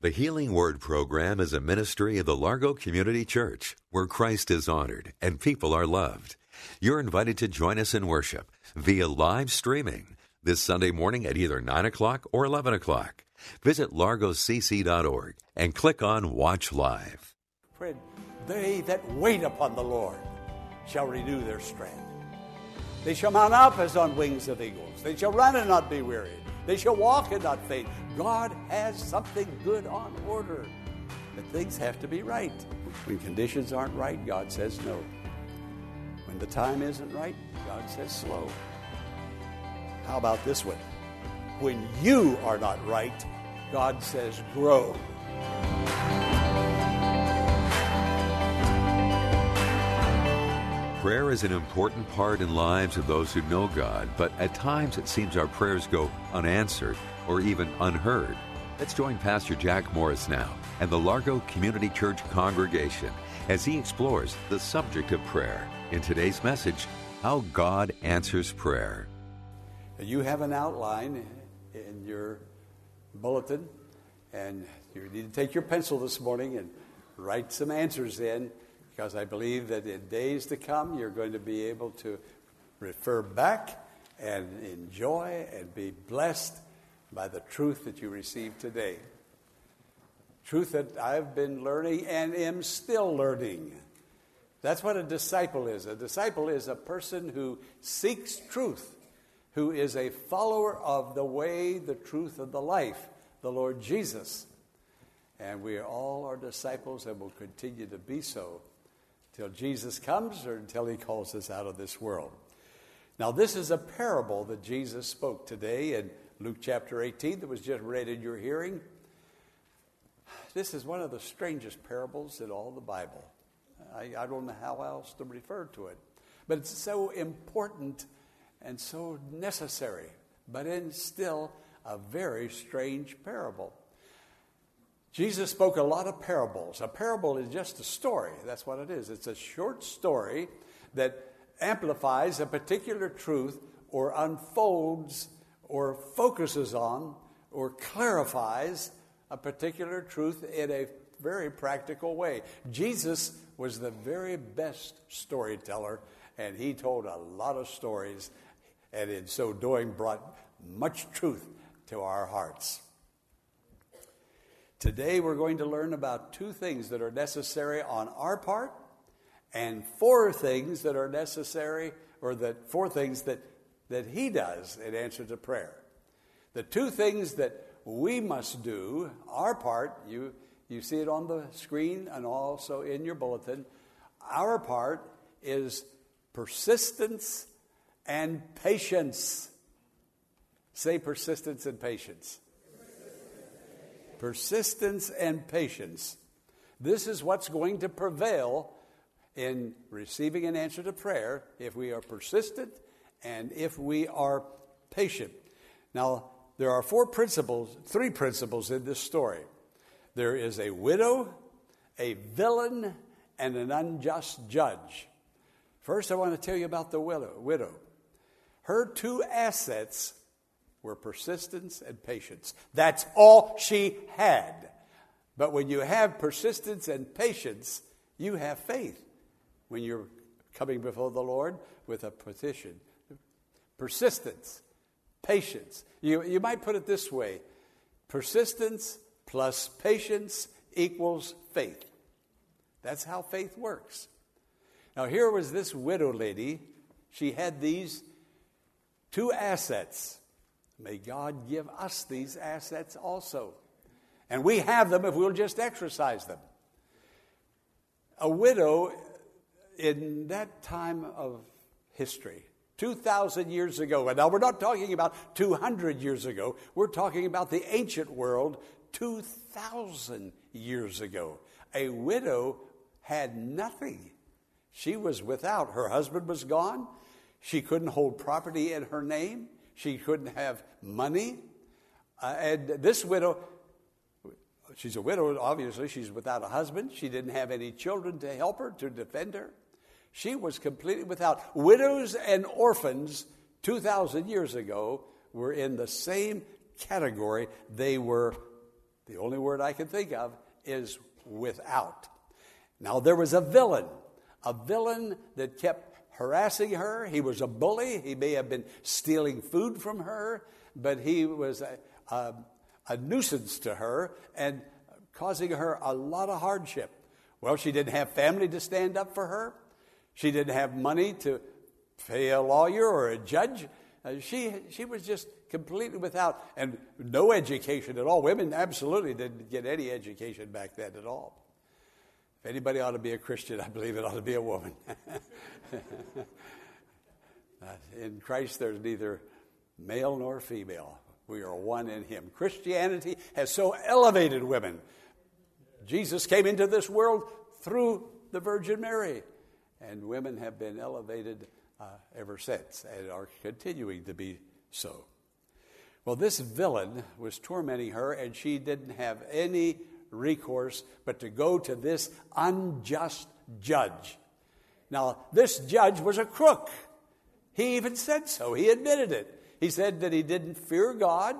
The Healing Word program is a ministry of the Largo Community Church where Christ is honored and people are loved. You're invited to join us in worship via live streaming this Sunday morning at either 9 o'clock or 11 o'clock. Visit largocc.org and click on Watch Live. Friend, they that wait upon the Lord shall renew their strength. They shall mount up as on wings of eagles. They shall run and not be weary. They shall walk and not faint. God has something good on order. But things have to be right. When conditions aren't right, God says no. When the time isn't right, God says slow. How about this one? When you are not right, God says grow. Prayer is an important part in lives of those who know God, but at times it seems our prayers go unanswered or even unheard. Let's join Pastor Jack Morris now and the Largo Community Church congregation as he explores the subject of prayer in today's message How God Answers Prayer. You have an outline in your bulletin, and you need to take your pencil this morning and write some answers in because I believe that in days to come you're going to be able to refer back and enjoy and be blessed by the truth that you received today. Truth that I've been learning and am still learning. That's what a disciple is. A disciple is a person who seeks truth, who is a follower of the way, the truth, and the life, the Lord Jesus. And we all are disciples and will continue to be so till Jesus comes or until he calls us out of this world. Now, this is a parable that Jesus spoke today in Luke chapter 18 that was just read in your hearing. This is one of the strangest parables in all the Bible. I, I don't know how else to refer to it. But it's so important and so necessary, but in still a very strange parable. Jesus spoke a lot of parables. A parable is just a story. That's what it is. It's a short story that amplifies a particular truth or unfolds or focuses on or clarifies a particular truth in a very practical way. Jesus was the very best storyteller, and he told a lot of stories, and in so doing, brought much truth to our hearts. Today, we're going to learn about two things that are necessary on our part and four things that are necessary, or that four things that, that he does in answer to prayer. The two things that we must do, our part, you, you see it on the screen and also in your bulletin. Our part is persistence and patience. Say persistence and patience persistence and patience. This is what's going to prevail in receiving an answer to prayer if we are persistent and if we are patient. Now, there are four principles, three principles in this story. There is a widow, a villain, and an unjust judge. First, I want to tell you about the widow. Her two assets were persistence and patience. That's all she had. But when you have persistence and patience, you have faith when you're coming before the Lord with a petition. Persistence, patience. You, you might put it this way persistence plus patience equals faith. That's how faith works. Now, here was this widow lady. She had these two assets May God give us these assets also. And we have them if we'll just exercise them. A widow in that time of history, 2,000 years ago, and now we're not talking about 200 years ago, we're talking about the ancient world 2,000 years ago. A widow had nothing. She was without. Her husband was gone. She couldn't hold property in her name. She couldn't have money. Uh, and this widow, she's a widow, obviously. She's without a husband. She didn't have any children to help her, to defend her. She was completely without. Widows and orphans 2,000 years ago were in the same category. They were, the only word I can think of is without. Now, there was a villain, a villain that kept harassing her. He was a bully. He may have been stealing food from her, but he was a, a, a nuisance to her and causing her a lot of hardship. Well, she didn't have family to stand up for her. She didn't have money to pay a lawyer or a judge. Uh, she, she was just completely without, and no education at all. Women absolutely didn't get any education back then at all. If anybody ought to be a Christian, I believe it ought to be a woman. in Christ, there's neither male nor female. We are one in Him. Christianity has so elevated women. Jesus came into this world through the Virgin Mary, and women have been elevated uh, ever since and are continuing to be so. Well, this villain was tormenting her, and she didn't have any recourse but to go to this unjust judge. Now, this judge was a crook. He even said so. He admitted it. He said that he didn't fear God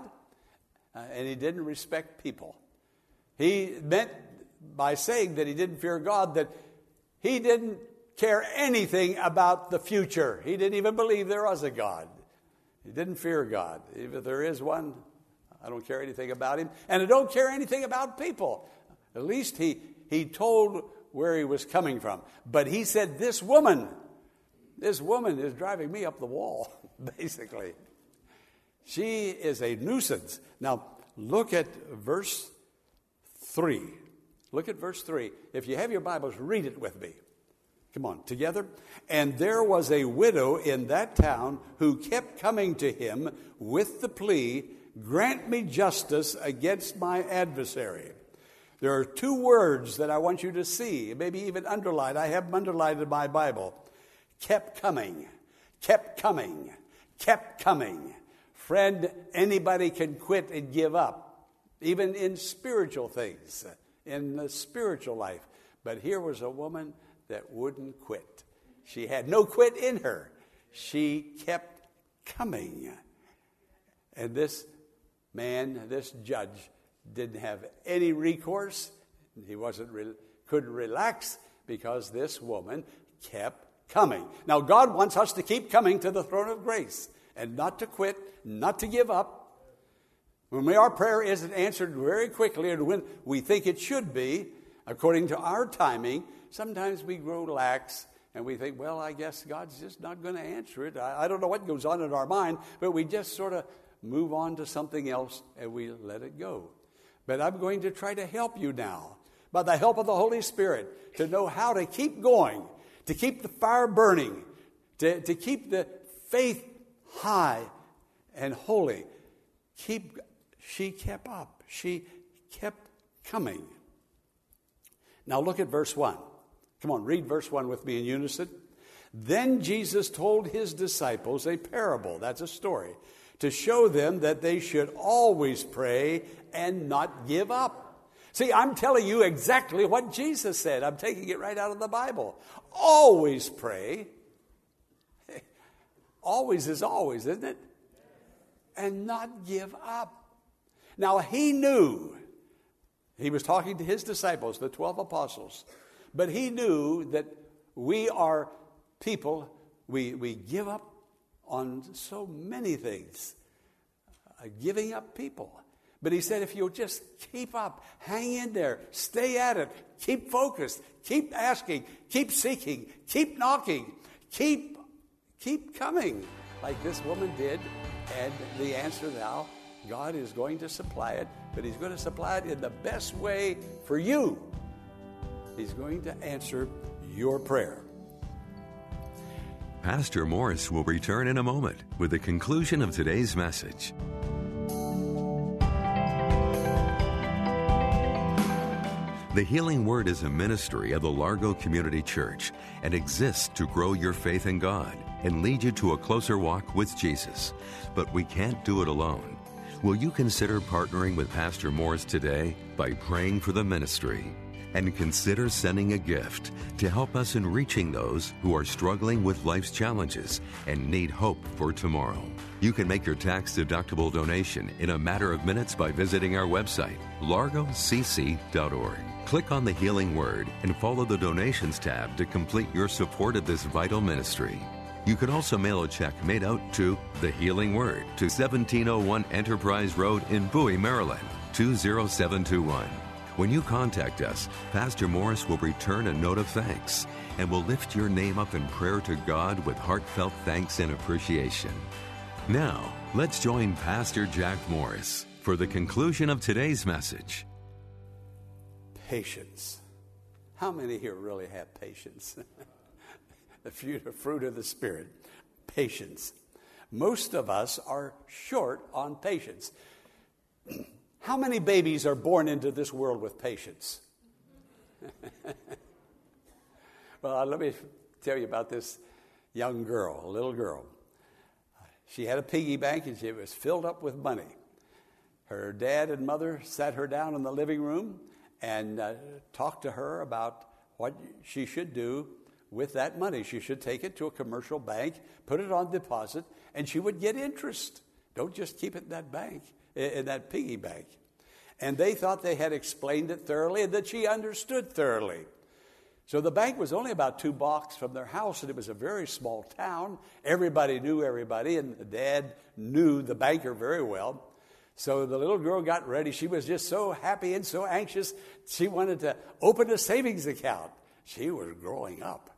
uh, and he didn't respect people. He meant by saying that he didn't fear God that he didn't care anything about the future. He didn't even believe there was a God. He didn't fear God. If there is one, I don't care anything about him. And I don't care anything about people. At least he, he told where he was coming from. But he said, This woman, this woman is driving me up the wall, basically. She is a nuisance. Now, look at verse 3. Look at verse 3. If you have your Bibles, read it with me. Come on, together. And there was a widow in that town who kept coming to him with the plea, Grant me justice against my adversary. There are two words that I want you to see, maybe even underline. I have them underlined in my Bible. Kept coming, kept coming, kept coming. Friend, anybody can quit and give up, even in spiritual things, in the spiritual life. But here was a woman that wouldn't quit. She had no quit in her. She kept coming. And this man, this judge, didn't have any recourse. He wasn't re- couldn't relax because this woman kept coming. Now God wants us to keep coming to the throne of grace and not to quit, not to give up. When our prayer isn't answered very quickly and when we think it should be, according to our timing, sometimes we grow lax and we think, well, I guess God's just not going to answer it. I, I, don't know what goes on in our mind, but we just sort of move on to something else and we let it go. But I'm going to try to help you now, by the help of the Holy Spirit, to know how to keep going, to keep the fire burning, to, to keep the faith high and holy. Keep, she kept up. She kept coming. Now look at verse 1. Come on, read verse 1 with me in unison. Then Jesus told his disciples a parable, that's a story, to show them that they should always pray and not give up. See, I'm telling you exactly what Jesus said. I'm taking it right out of the Bible. Always pray. Always is always, isn't it? And not give up. Now, he knew, he was talking to his disciples, the 12 apostles. But he knew that we are people, we, we give up on so many things, uh, giving up people. But he said, if you'll just keep up, hang in there, stay at it, keep focused, keep asking, keep seeking, keep knocking, keep, keep coming, like this woman did, and the answer now, God is going to supply it, but He's going to supply it in the best way for you. He's going to answer your prayer. Pastor Morris will return in a moment with the conclusion of today's message. The Healing Word is a ministry of the Largo Community Church and exists to grow your faith in God and lead you to a closer walk with Jesus. But we can't do it alone. Will you consider partnering with Pastor Morris today by praying for the ministry? And consider sending a gift to help us in reaching those who are struggling with life's challenges and need hope for tomorrow. You can make your tax deductible donation in a matter of minutes by visiting our website, largocc.org. Click on the Healing Word and follow the Donations tab to complete your support of this vital ministry. You can also mail a check made out to The Healing Word to 1701 Enterprise Road in Bowie, Maryland, 20721. When you contact us, Pastor Morris will return a note of thanks and will lift your name up in prayer to God with heartfelt thanks and appreciation. Now, let's join Pastor Jack Morris for the conclusion of today's message patience. How many here really have patience? the fruit of the Spirit, patience. Most of us are short on patience. How many babies are born into this world with patience? well, let me tell you about this young girl, a little girl. She had a piggy bank and she was filled up with money. Her dad and mother sat her down in the living room and uh, talk to her about what she should do with that money. She should take it to a commercial bank, put it on deposit, and she would get interest. Don't just keep it in that bank, in that piggy bank. And they thought they had explained it thoroughly and that she understood thoroughly. So the bank was only about two blocks from their house, and it was a very small town. Everybody knew everybody, and the dad knew the banker very well. So the little girl got ready. She was just so happy and so anxious. She wanted to open a savings account. She was growing up.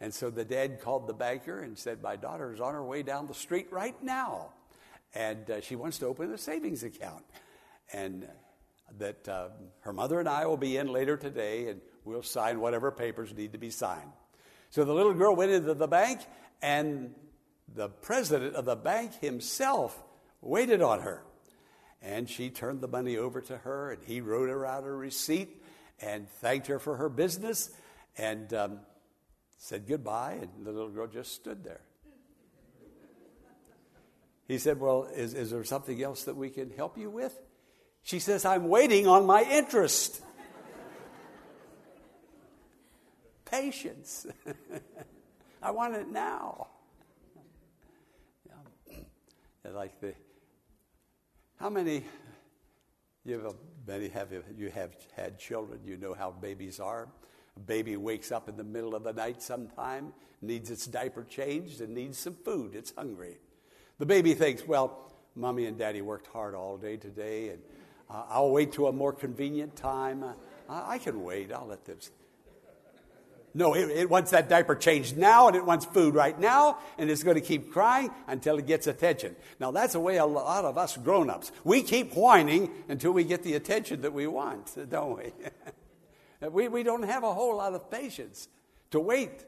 And so the dad called the banker and said, My daughter is on her way down the street right now. And uh, she wants to open a savings account. And that uh, her mother and I will be in later today and we'll sign whatever papers need to be signed. So the little girl went into the bank, and the president of the bank himself waited on her. And she turned the money over to her, and he wrote her out a receipt and thanked her for her business and um, said goodbye. And the little girl just stood there. He said, Well, is, is there something else that we can help you with? She says, I'm waiting on my interest. Patience. I want it now. Like the how many you have many have you have had children, you know how babies are. A baby wakes up in the middle of the night sometime, needs its diaper changed, and needs some food. It's hungry. The baby thinks, well, mommy and daddy worked hard all day today, and uh, I'll wait to a more convenient time. Uh, I can wait. I'll let them. No, it, it, wants that diaper changed now and it wants food right now and it's going to keep crying until it gets attention. Now, that's the way a lot of us grown ups. We keep whining until we get the attention that we want, don't we? we, we don't have a whole lot of patience to wait.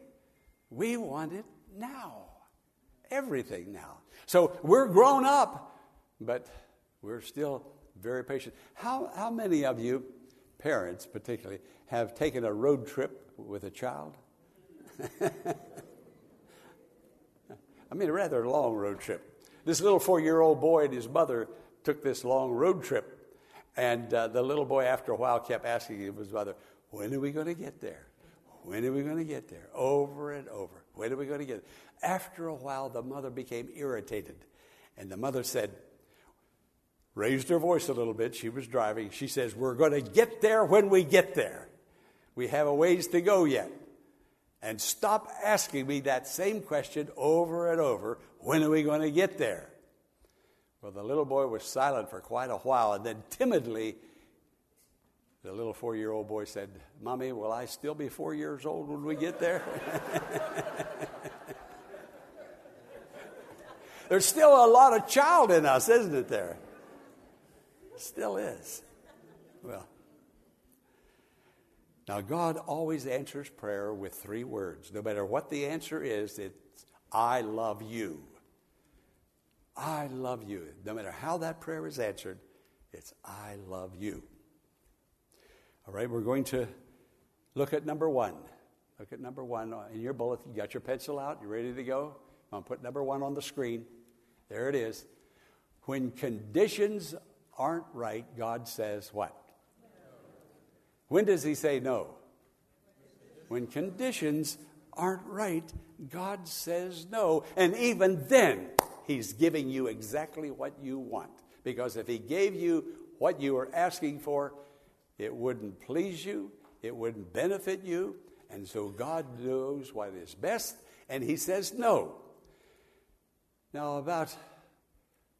We want it now. Everything now. So we're grown up, but we're still very patient. How, how many of you, parents particularly, have taken a road trip with a child? I mean, a rather long road trip. This little four year old boy and his mother took this long road trip. And uh, the little boy, after a while, kept asking his mother, When are we going to get there? When are we going to get there? Over and over. When are we going to get there? After a while, the mother became irritated. And the mother said, raised her voice a little bit. She was driving. She says, We're going to get there when we get there. We have a ways to go yet. And stop asking me that same question over and over when are we going to get there? Well, the little boy was silent for quite a while, and then timidly, the little four year old boy said, Mommy, will I still be four years old when we get there? There's still a lot of child in us, isn't it, there? Still is. Well, now, God always answers prayer with three words. No matter what the answer is, it's, I love you. I love you. No matter how that prayer is answered, it's, I love you. All right, we're going to look at number one. Look at number one uh, in your bullet. You got your pencil out? You ready to go? I'm going to put number one on the screen. There it is. When conditions aren't right, God says what? When does He say no? When conditions aren't right, God says no. And even then, He's giving you exactly what you want. Because if He gave you what you were asking for, it wouldn't please you, it wouldn't benefit you. And so God knows what is best, and He says no. Now, about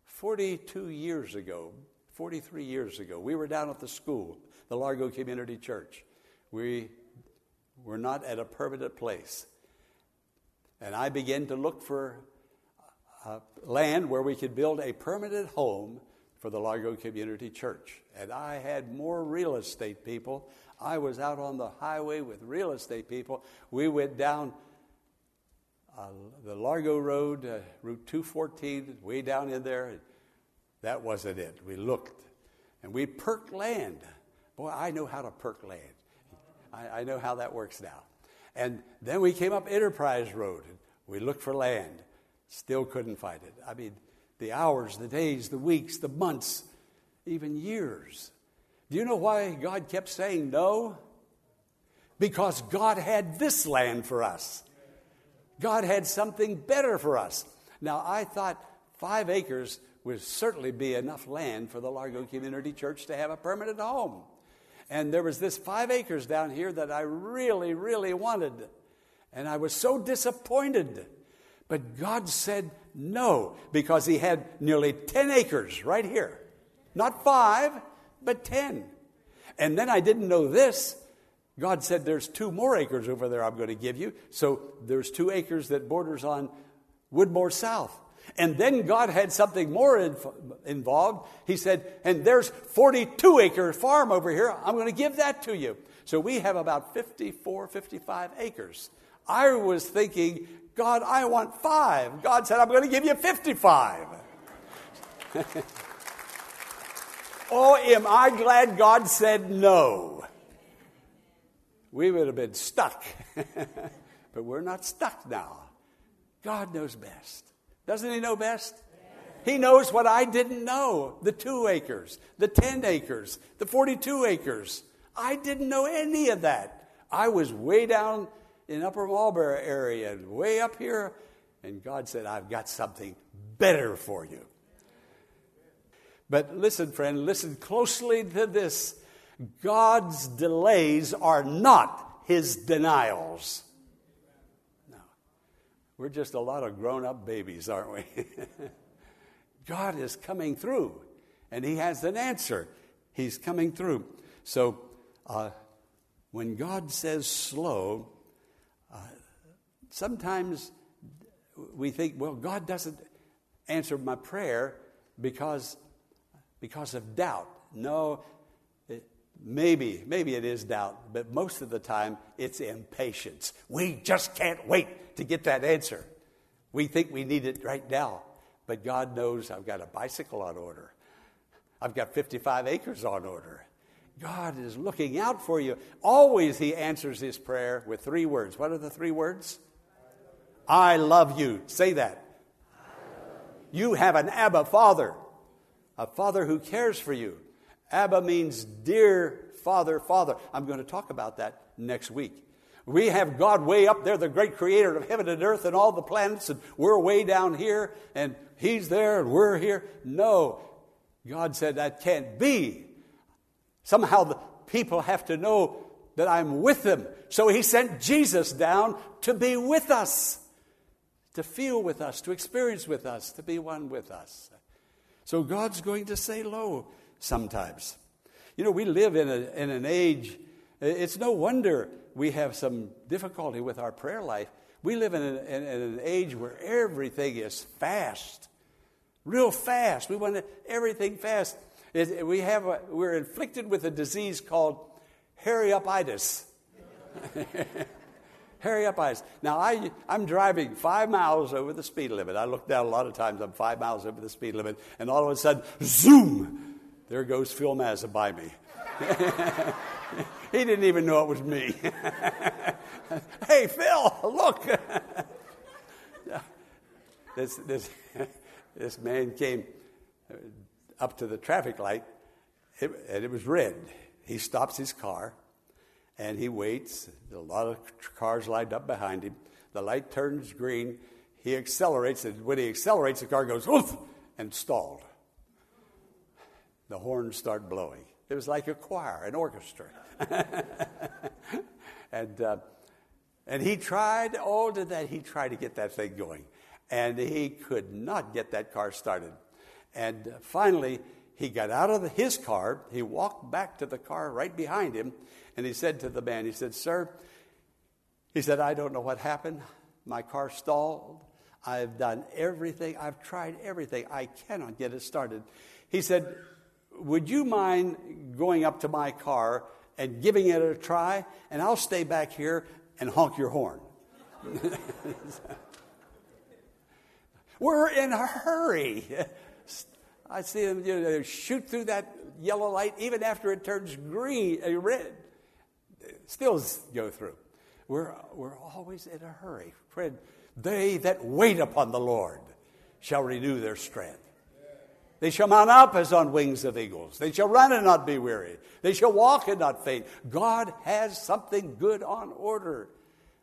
42 years ago, 43 years ago, we were down at the school, the Largo Community Church. We were not at a permanent place. And I began to look for uh, land where we could build a permanent home for the Largo Community Church. And I had more real estate people. I was out on the highway with real estate people. We went down uh, the Largo Road, uh, Route 214, way down in there. That wasn't it. We looked and we perked land. Boy, I know how to perk land. I, I know how that works now. And then we came up Enterprise Road. And we looked for land. Still couldn't find it. I mean, the hours, the days, the weeks, the months, even years. Do you know why God kept saying no? Because God had this land for us. God had something better for us. Now, I thought five acres would certainly be enough land for the Largo Community Church to have a permanent home. And there was this five acres down here that I really, really wanted. And I was so disappointed. But God said no, because He had nearly 10 acres right here. Not five, but 10. And then I didn't know this. God said, There's two more acres over there I'm going to give you. So there's two acres that borders on Woodmore South. And then God had something more involved. He said, And there's 42 acre farm over here. I'm going to give that to you. So we have about 54, 55 acres. I was thinking, God, I want five. God said, I'm going to give you 55. oh, am I glad God said no? We would have been stuck. but we're not stuck now. God knows best. Doesn't He know best? He knows what I didn't know the two acres, the 10 acres, the 42 acres. I didn't know any of that. I was way down in Upper Marlboro area way up here. And God said, I've got something better for you. But listen, friend, listen closely to this. God's delays are not his denials. No. We're just a lot of grown up babies, aren't we? God is coming through, and he has an answer. He's coming through. So, uh, when God says slow, sometimes we think, well, God doesn't answer my prayer because, because of doubt. No, it, maybe, maybe it is doubt, but most of the time it's impatience. We just can't wait to get that answer. We think we need it right now, but God knows I've got a bicycle on order. I've got 55 acres on order. God is looking out for you. Always He answers His prayer with three words. What are the three words? I love you. Say that. You have an Abba Father, a Father who cares for you. Abba means dear Father, Father. I'm going to talk about that next week. We have God way up there, the great creator of heaven and earth and all the planets, and we're way down here, and He's there and we're here. No, God said that can't be. Somehow the people have to know that I'm with them. So He sent Jesus down to be with us to feel with us, to experience with us, to be one with us. So God's going to say low sometimes. You know, we live in, a, in an age, it's no wonder we have some difficulty with our prayer life. We live in, a, in, in an age where everything is fast, real fast. We want everything fast. It, we have a, we're inflicted with a disease called hurry-upitis. hurry up eyes. Now, I, I'm driving five miles over the speed limit. I look down a lot of times, I'm five miles over the speed limit, and all of a sudden, zoom, there goes Phil Mazza by me. he didn't even know it was me. hey, Phil, look. this, this, this man came up to the traffic light, and it was red. He stops his car and he waits. A lot of cars lined up behind him. The light turns green. He accelerates, and when he accelerates, the car goes oof and stalled. The horns start blowing. It was like a choir, an orchestra. and, uh, and he tried, oh, did that, he tried to get that thing going. And he could not get that car started. And finally, he got out of his car. He walked back to the car right behind him. And he said to the man, he said, Sir, he said, I don't know what happened. My car stalled. I've done everything. I've tried everything. I cannot get it started. He said, Would you mind going up to my car and giving it a try? And I'll stay back here and honk your horn. We're in a hurry. I see them you know, shoot through that yellow light even after it turns green, uh, red. Still go through. We're, we're always in a hurry. Friend, they that wait upon the Lord shall renew their strength. They shall mount up as on wings of eagles. They shall run and not be weary. They shall walk and not faint. God has something good on order,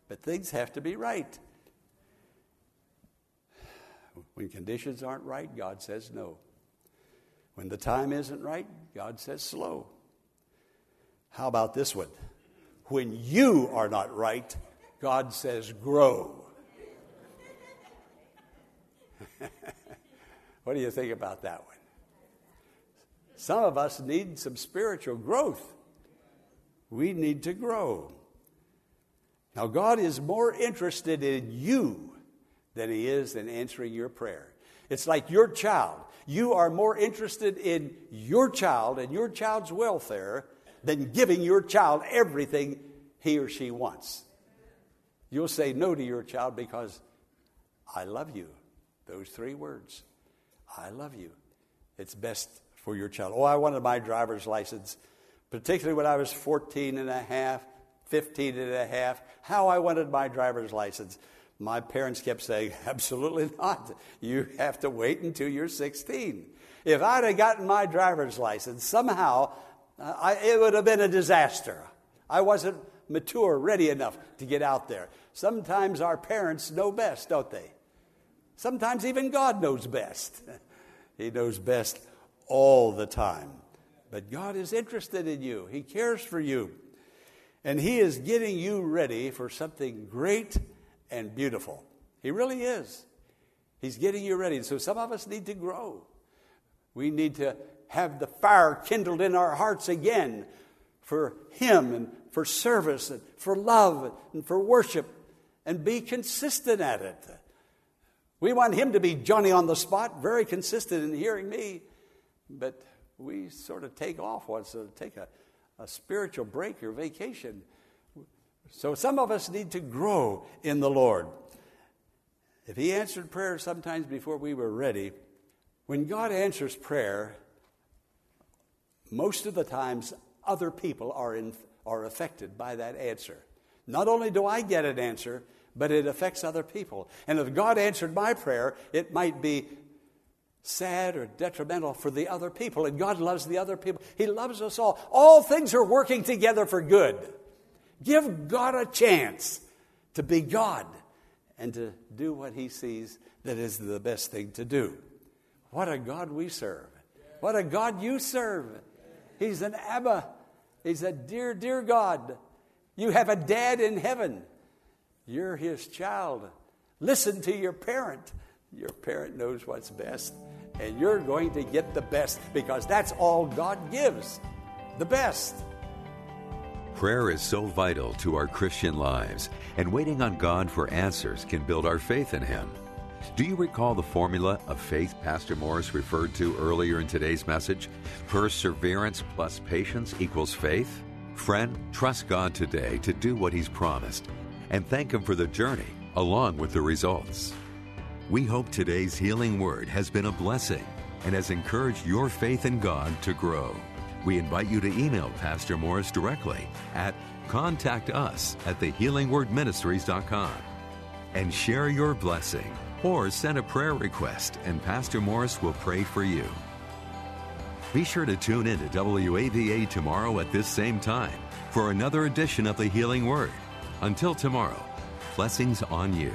but things have to be right. When conditions aren't right, God says no. When the time isn't right, God says slow. How about this one? When you are not right, God says grow. what do you think about that one? Some of us need some spiritual growth. We need to grow. Now, God is more interested in you than He is in answering your prayer. It's like your child. You are more interested in your child and your child's welfare than giving your child everything he or she wants. You'll say no to your child because I love you. Those three words. I love you. It's best for your child. Oh, I wanted my driver's license, particularly when I was 14 and a half, 15 and a half. How I wanted my driver's license. My parents kept saying, absolutely not. You have to wait until you're 16. If I'd have gotten my driver's license, somehow I, it would have been a disaster. I wasn't mature, ready enough to get out there. Sometimes our parents know best, don't they? Sometimes even God knows best. he knows best all the time. But God is interested in you, He cares for you. And He is getting you ready for something great and beautiful. He really is. He's getting you ready. So some of us need to grow. We need to have the fire kindled in our hearts again for Him and for service and for love and for worship and be consistent at it. We want Him to be Johnny on the spot, very consistent in hearing me, but we sort of take off once, uh, take a, a spiritual break or vacation so some of us need to grow in the Lord. If He answered prayer sometimes before we were ready, when God answers prayer, most of the times other people are, in, are affected by that answer. Not only do I get an answer, but it affects other people. And if God answered my prayer, it might be sad or detrimental for the other people. And God loves the other people. He loves us all. All things are working together for good. Give God a chance to be God and to do what He sees that is the best thing to do. What a God we serve. What a God you serve. He's an Abba. He's a dear, dear God. You have a dad in heaven. You're his child. Listen to your parent. Your parent knows what's best, and you're going to get the best because that's all God gives the best. Prayer is so vital to our Christian lives, and waiting on God for answers can build our faith in Him. Do you recall the formula of faith Pastor Morris referred to earlier in today's message? Perseverance plus patience equals faith? Friend, trust God today to do what He's promised and thank Him for the journey along with the results. We hope today's healing word has been a blessing and has encouraged your faith in God to grow. We invite you to email Pastor Morris directly at contact us at thehealingwordministries.com and share your blessing or send a prayer request and Pastor Morris will pray for you. Be sure to tune in to WAVA tomorrow at this same time for another edition of the Healing Word. Until tomorrow, blessings on you.